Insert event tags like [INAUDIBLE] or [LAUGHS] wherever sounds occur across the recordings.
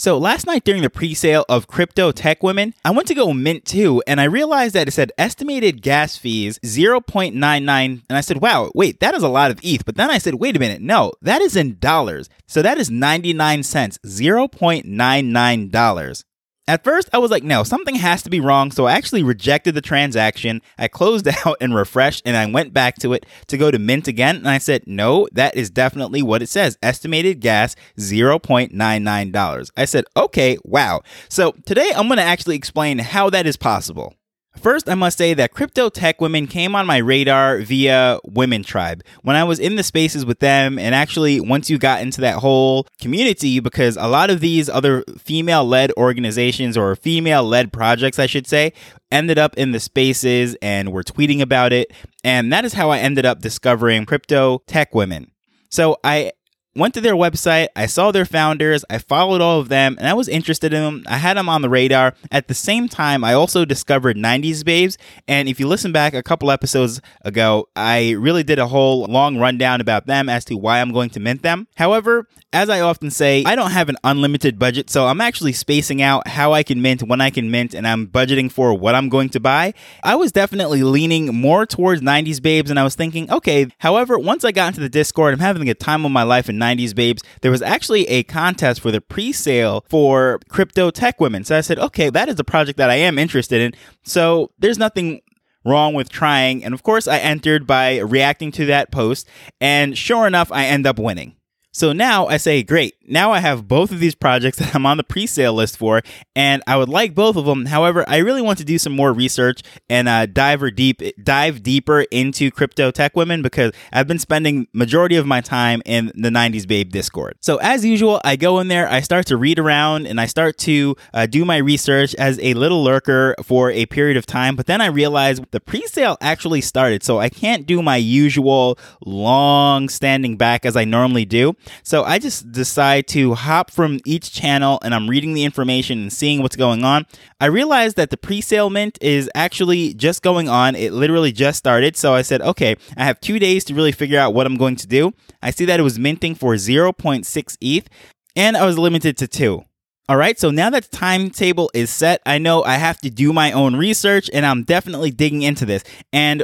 So last night during the pre-sale of Crypto Tech Women, I went to go mint too, and I realized that it said estimated gas fees 0.99, and I said, wow, wait, that is a lot of ETH. But then I said, wait a minute, no, that is in dollars. So that is 99 cents, 0.99. At first, I was like, no, something has to be wrong. So I actually rejected the transaction. I closed [LAUGHS] out and refreshed, and I went back to it to go to Mint again. And I said, no, that is definitely what it says. Estimated gas, 0.99. I said, okay, wow. So today I'm going to actually explain how that is possible. First, I must say that crypto tech women came on my radar via Women Tribe. When I was in the spaces with them, and actually once you got into that whole community, because a lot of these other female led organizations or female led projects, I should say, ended up in the spaces and were tweeting about it. And that is how I ended up discovering crypto tech women. So I went to their website, I saw their founders, I followed all of them, and I was interested in them. I had them on the radar. At the same time, I also discovered 90s Babes. And if you listen back a couple episodes ago, I really did a whole long rundown about them as to why I'm going to mint them. However, as I often say, I don't have an unlimited budget, so I'm actually spacing out how I can mint, when I can mint, and I'm budgeting for what I'm going to buy. I was definitely leaning more towards 90s Babes, and I was thinking, okay, however, once I got into the Discord, I'm having a time of my life in 90s Babes. There was actually a contest for the pre sale for crypto tech women. So I said, okay, that is a project that I am interested in. So there's nothing wrong with trying. And of course, I entered by reacting to that post. And sure enough, I end up winning. So now I say, great, now I have both of these projects [LAUGHS] that I'm on the pre sale list for, and I would like both of them. However, I really want to do some more research and uh, dive, deep, dive deeper into crypto tech women because I've been spending majority of my time in the 90s Babe Discord. So as usual, I go in there, I start to read around, and I start to uh, do my research as a little lurker for a period of time. But then I realize the pre sale actually started, so I can't do my usual long standing back as I normally do. So I just decide to hop from each channel and I'm reading the information and seeing what's going on. I realized that the pre sale mint is actually just going on. It literally just started. So I said, okay, I have two days to really figure out what I'm going to do. I see that it was minting for 0.6 ETH and I was limited to two. All right, so now that the timetable is set, I know I have to do my own research and I'm definitely digging into this. And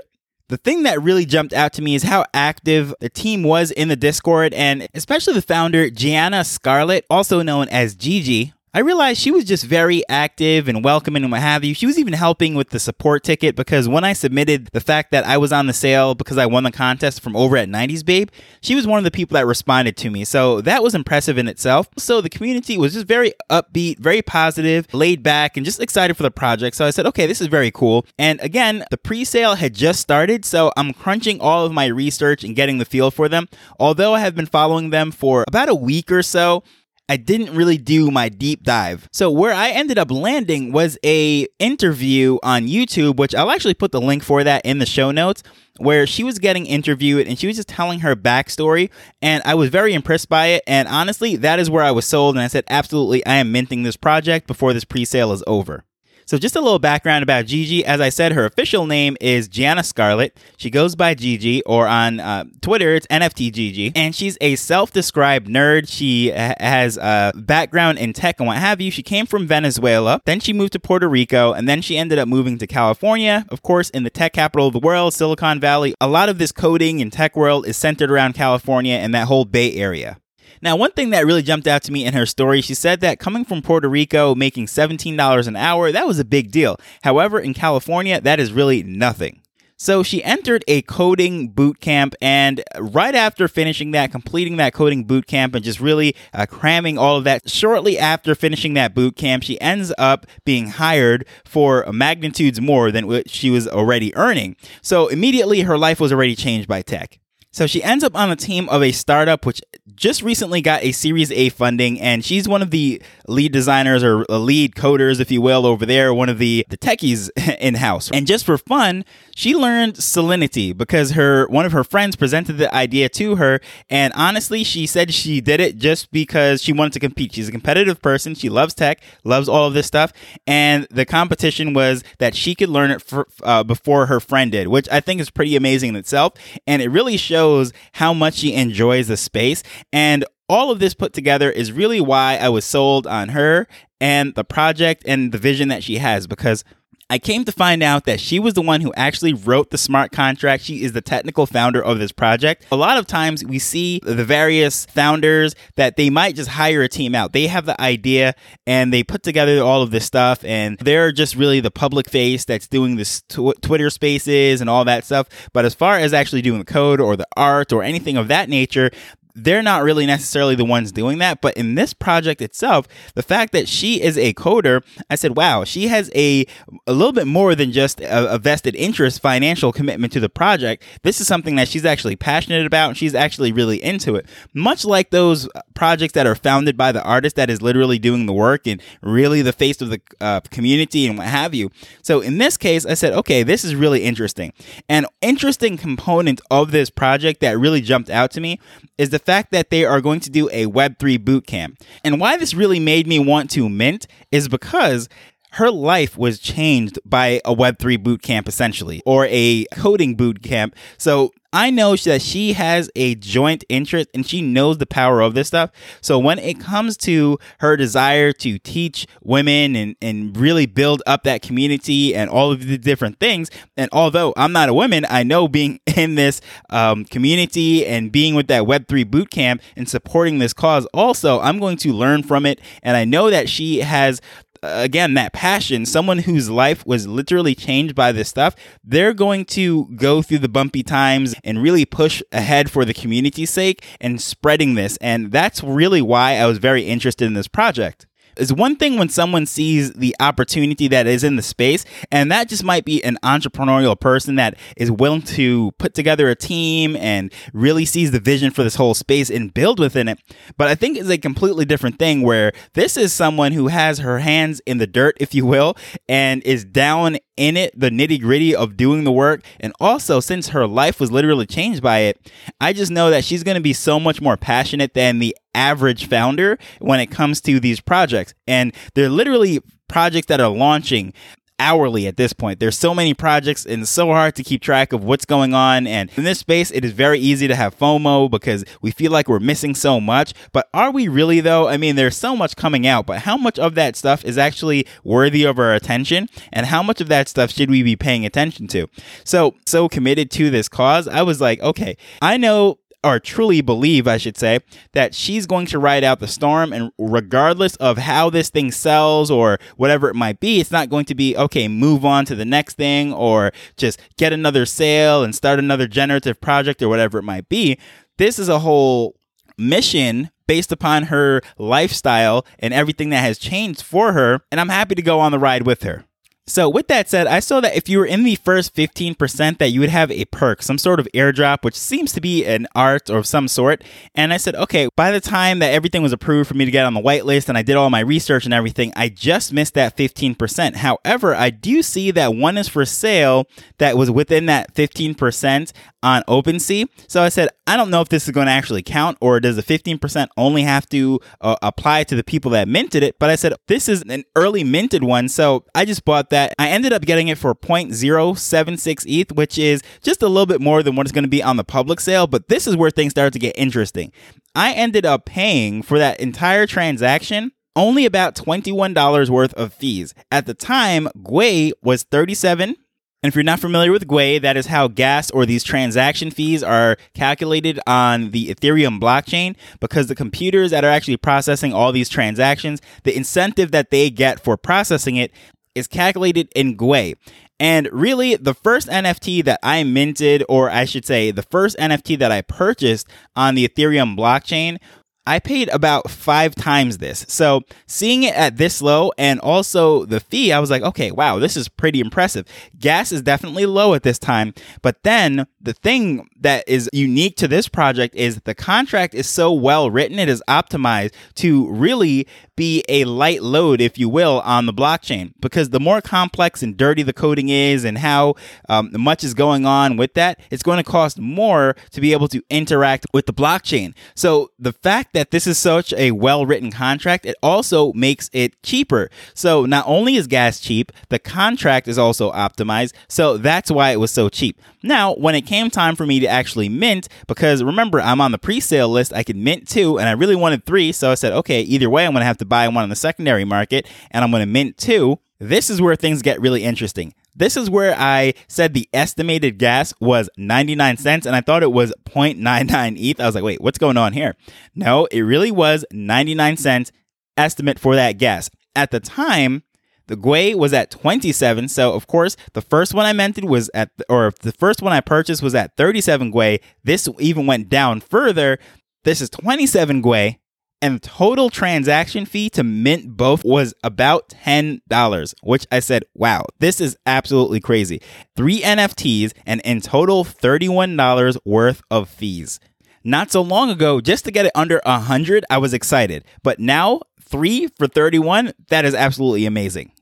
the thing that really jumped out to me is how active the team was in the Discord, and especially the founder, Gianna Scarlett, also known as Gigi, I realized she was just very active and welcoming and what have you. She was even helping with the support ticket because when I submitted the fact that I was on the sale because I won the contest from over at 90s Babe, she was one of the people that responded to me. So that was impressive in itself. So the community was just very upbeat, very positive, laid back, and just excited for the project. So I said, okay, this is very cool. And again, the pre sale had just started. So I'm crunching all of my research and getting the feel for them. Although I have been following them for about a week or so, I didn't really do my deep dive. So where I ended up landing was a interview on YouTube, which I'll actually put the link for that in the show notes, where she was getting interviewed and she was just telling her backstory. And I was very impressed by it. And honestly, that is where I was sold. And I said, absolutely, I am minting this project before this pre-sale is over. So, just a little background about Gigi. As I said, her official name is Gianna Scarlett. She goes by Gigi, or on uh, Twitter, it's NFT Gigi. And she's a self described nerd. She ha- has a background in tech and what have you. She came from Venezuela, then she moved to Puerto Rico, and then she ended up moving to California, of course, in the tech capital of the world, Silicon Valley. A lot of this coding and tech world is centered around California and that whole Bay Area. Now, one thing that really jumped out to me in her story, she said that coming from Puerto Rico, making $17 an hour, that was a big deal. However, in California, that is really nothing. So she entered a coding boot camp, and right after finishing that, completing that coding boot camp, and just really uh, cramming all of that, shortly after finishing that boot camp, she ends up being hired for magnitudes more than what she was already earning. So immediately, her life was already changed by tech. So she ends up on the team of a startup which just recently got a Series A funding, and she's one of the lead designers or lead coders, if you will, over there, one of the, the techies [LAUGHS] in house. And just for fun, she learned Solidity because her one of her friends presented the idea to her, and honestly, she said she did it just because she wanted to compete. She's a competitive person. She loves tech, loves all of this stuff, and the competition was that she could learn it for, uh, before her friend did, which I think is pretty amazing in itself, and it really shows shows how much she enjoys the space. And all of this put together is really why I was sold on her and the project and the vision that she has because I came to find out that she was the one who actually wrote the smart contract. She is the technical founder of this project. A lot of times we see the various founders that they might just hire a team out. They have the idea and they put together all of this stuff and they're just really the public face that's doing this tw- Twitter spaces and all that stuff. But as far as actually doing the code or the art or anything of that nature, they're not really necessarily the ones doing that. But in this project itself, the fact that she is a coder, I said, wow, she has a a little bit more than just a, a, vested interest, financial commitment to the project. This is something that she's actually passionate about, and she's actually really into it. Much like those projects that are founded by the artist that is literally doing the work and really the face of the uh, community and what have you. So in this case, I said, okay, this is really interesting. An interesting component of this project that really jumped out to me is the fact that they are going to do a Web3 boot camp. And why this really made me want to mint is because her life was changed by a Web3 boot camp, essentially, or a coding boot camp. So I know that she has a joint interest and she knows the power of this stuff. So when it comes to her desire to teach women and, and really build up that community and all of the different things, and although I'm not a woman, I know being [LAUGHS] in this um, community and being with that Web3 boot camp and supporting this cause, also, I'm going to learn from it. And I know that she has again that passion someone whose life was literally changed by this stuff they're going to go through the bumpy times and really push ahead for the community's sake and spreading this. And that's really why i was very interested in this project is one thing when someone sees the opportunity that is in the space, and that just might be an entrepreneurial person that is willing to put together a team and really sees the vision for this whole space and build within it. But I think it's a completely different thing where this is someone who has her hands in the dirt, if you will, and is down in it, the nitty gritty of doing the work. And also, since her life was literally changed by it, I just know that she's going to be so much more passionate than the average founder when it comes to these projects. And they're literally projects that are launching hourly at this point. There's so many projects and it's so hard to keep track of what's going on. And in this space, it is very easy to have FOMO because we feel like we're missing so much. But are we really though? I mean, there's so much coming out, but how much of that stuff is actually worthy of our attention? And how much of that stuff should we be paying attention to? So, so committed to this cause, I was like, okay, I know or truly believe, I should say, that she's going to ride out the storm. And regardless of how this thing sells or whatever it might be, it's not going to be, okay, move on to the next thing or just get another sale and start another generative project or whatever it might be. This is a whole mission based upon her lifestyle and everything that has changed for her. And I'm happy to go on the ride with her. So with that said, I saw that if you were in the first 15% that you would have a perk, some sort of airdrop, which seems to be an art of some sort. And I said, okay, by the time that everything was approved for me to get on the whitelist and I did all my research and everything, I just missed that 15%. However, I do see that one is for sale that was within that 15% on OpenSea. So I said, I don't know if this is going to actually count or does the 15% only have to uh, apply to the people that minted it. But I said, this is an early minted one. So I just bought that. I ended up getting it for 0.076 ETH, which is just a little bit more than what it's going to be on the public sale. But this is where things started to get interesting. I ended up paying for that entire transaction only about $21 worth of fees. At the time, Gwei was 37 and if you're not familiar with Gwei, that is how gas or these transaction fees are calculated on the Ethereum blockchain because the computers that are actually processing all these transactions, the incentive that they get for processing it is calculated in Gwei. And really, the first NFT that I minted, or I should say, the first NFT that I purchased on the Ethereum blockchain I paid about five times this. So seeing it at this low and also the fee, I was like, okay, wow, this is pretty impressive. Gas is definitely low at this time. But then the thing that is unique to this project is the contract is so well written, it is optimized to really be a light load, if you will, on the blockchain. Because the more complex and dirty the coding is and how um, much is going on with that, it's going to cost more to be able to interact with the blockchain. So the fact that this is such a well written contract, it also makes it cheaper. So not only is gas cheap, the contract is also optimized. So that's why it was so cheap. Now, when it came time for me to actually mint, because remember, I'm on the pre sale list, I could mint two, and I really wanted three. So I said, okay, either way, I'm going to have to buy one on the secondary market, and I'm going to mint two. This is where things get really interesting. This is where I said the estimated gas was 99 cents and I thought it was 0.99 ETH. I was like, wait, what's going on here? No, it really was 99 cents estimate for that gas. At the time, the Gwei was at 27. So, of course, the first one I minted was at, or the first one I purchased was at 37 Gwei. This even went down further. This is 27 Gwei. And total transaction fee to mint both was about $10, which I said, wow, this is absolutely crazy. Three NFTs and in total $31 worth of fees. Not so long ago, just to get it under 100, I was excited. But now, three for 31, that is absolutely amazing.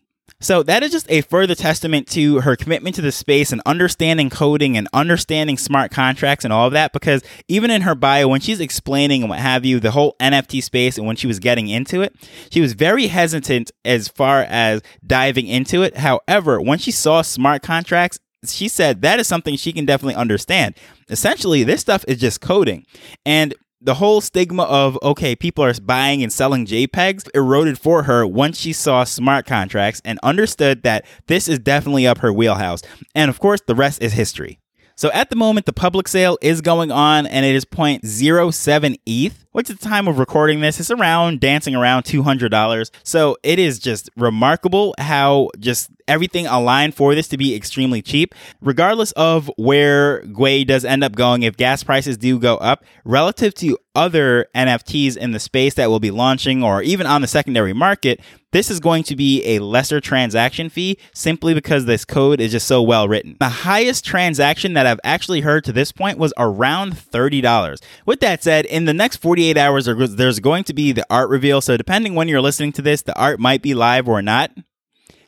So that is just a further testament to her commitment to the space and understanding coding and understanding smart contracts and all of that. Because even in her bio, when she's explaining and what have you, the whole NFT space and when she was getting into it, she was very hesitant as far as diving into it. However, when she saw smart contracts, she said that is something she can definitely understand. Essentially, this stuff is just coding. And the whole stigma of okay people are buying and selling jpegs eroded for her once she saw smart contracts and understood that this is definitely up her wheelhouse. And of course the rest is history. So at the moment the public sale is going on and it is 0.07 eth which at the time of recording this is around dancing around $200 so it is just remarkable how just everything aligned for this to be extremely cheap regardless of where gwei does end up going if gas prices do go up relative to other nfts in the space that will be launching or even on the secondary market this is going to be a lesser transaction fee simply because this code is just so well written. The highest transaction that I've actually heard to this point was around $30. With that said, in the next 48 hours, there's going to be the art reveal. So, depending when you're listening to this, the art might be live or not.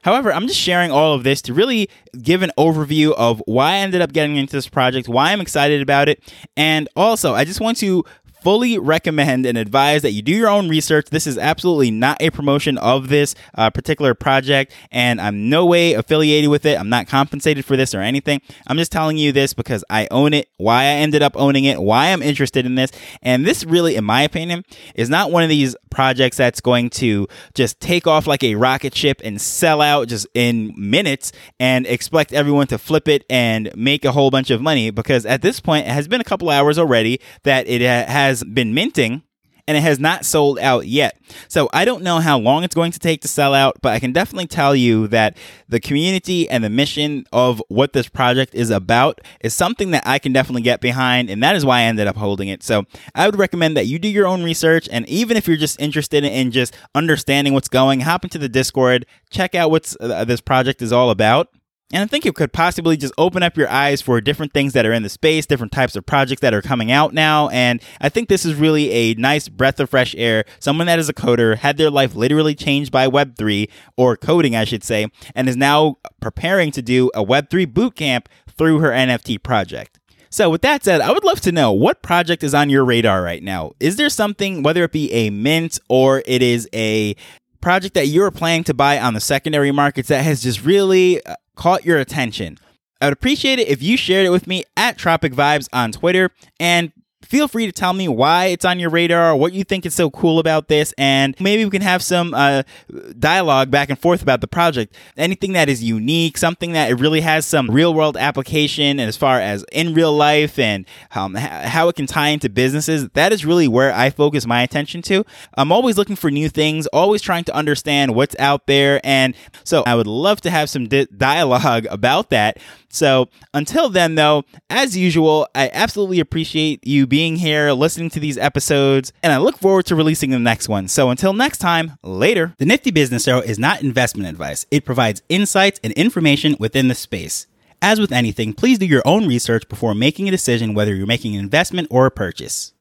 However, I'm just sharing all of this to really give an overview of why I ended up getting into this project, why I'm excited about it, and also I just want to fully recommend and advise that you do your own research. This is absolutely not a promotion of this uh, particular project, and I'm no way affiliated with it. I'm not compensated for this or anything. I'm just telling you this because I own it, why I ended up owning it, why I'm interested in this. And this really, in my opinion, is not one of these projects that's going to just take off like a rocket ship and sell out just in minutes and expect everyone to flip it and make a whole bunch of money because at this point, it has been a couple hours already that it has has been minting and it has not sold out yet. So I don't know how long it's going to take to sell out, but I can definitely tell you that the community and the mission of what this project is about is something that I can definitely get behind, and that is why I ended up holding it. So I would recommend that you do your own research, and even if you're just interested in just understanding what's going, hop into the Discord, check out what uh, this project is all about. And I think it could possibly just open up your eyes for different things that are in the space, different types of projects that are coming out now. And I think this is really a nice breath of fresh air. Someone that is a coder had their life literally changed by Web3, or coding, I should say, and is now preparing to do a Web3 bootcamp through her NFT project. So, with that said, I would love to know what project is on your radar right now. Is there something, whether it be a mint or it is a project that you're planning to buy on the secondary markets that has just really uh, caught your attention. I would appreciate it if you shared it with me at Tropic Vibes on Twitter and feel free to tell me why it's on your radar, what you think is so cool about this, and maybe we can have some uh, dialogue back and forth about the project. Anything that is unique, something that it really has some real world application, as far as in real life and um, how it can tie into businesses, that is really where I focus my attention to. I'm always looking for new things, always trying to understand what's out there, and so I would love to have some di- dialogue [LAUGHS] about that. So until then, though, as usual, I absolutely appreciate you being being here, listening to these episodes, and I look forward to releasing the next one. So until next time, later. The Nifty Business Arrow is not investment advice, it provides insights and information within the space. As with anything, please do your own research before making a decision whether you're making an investment or a purchase.